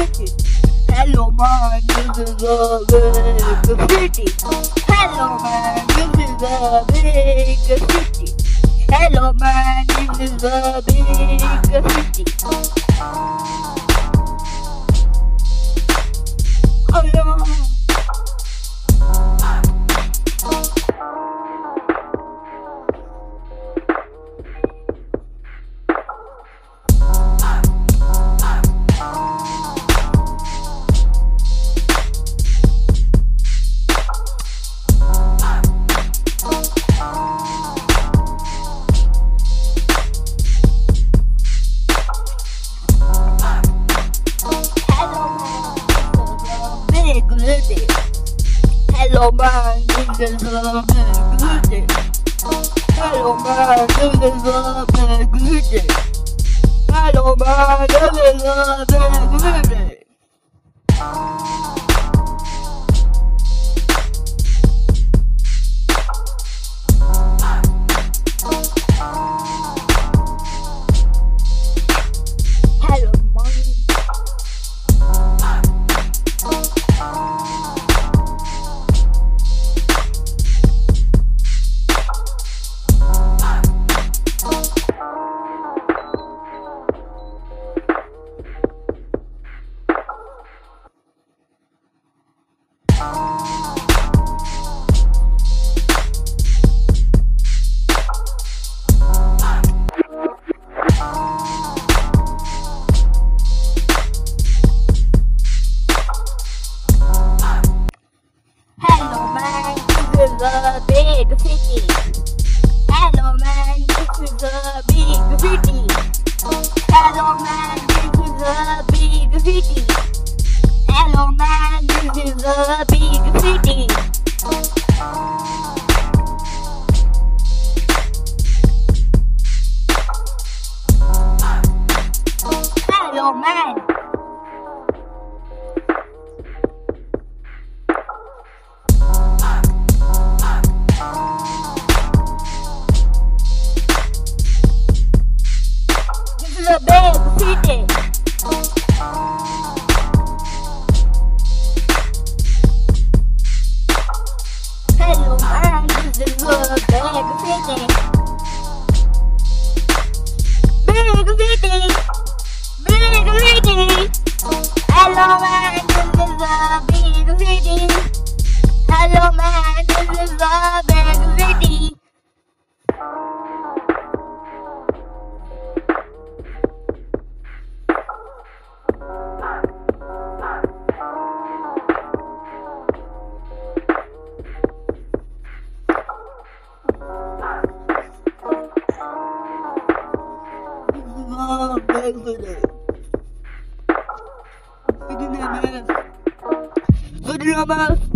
Hello man, this is a big city. Hello man, this is a big city. Hello man, this is a big city. Big lady. Hello man, is a big lady. Hello man, is a big lady. Hello man, is a big lady. Hello man, this is a big city. Hello man, is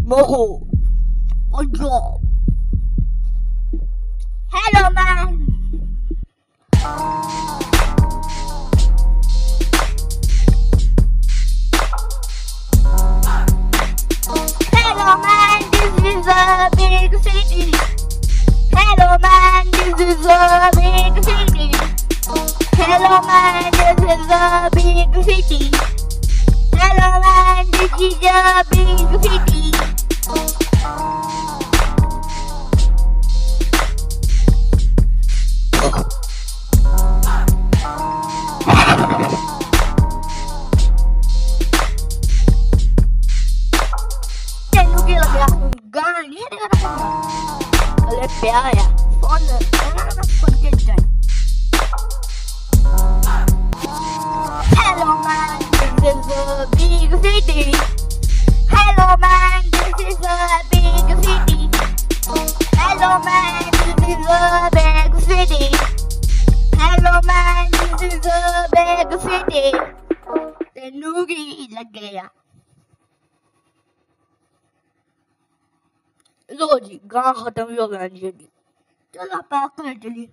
Moho. On job. Hello, man. Hello, man. This is a big city. Hello, man. This is a city. Hello, man. This is a big lagi hanggang ni dengan ya. man, this is a big city. Hello man, this is oh, a big city. ਤੈਨੂੰ ਕੀ ਲੱਗਿਆ ਲੋ ਜੀ ਗਾਂ ਖਤਮ ਹੋ ਗਿਆ ਜੀ ਚਲੋ ਆਪਾਂ ਕਰ ਚਲੀ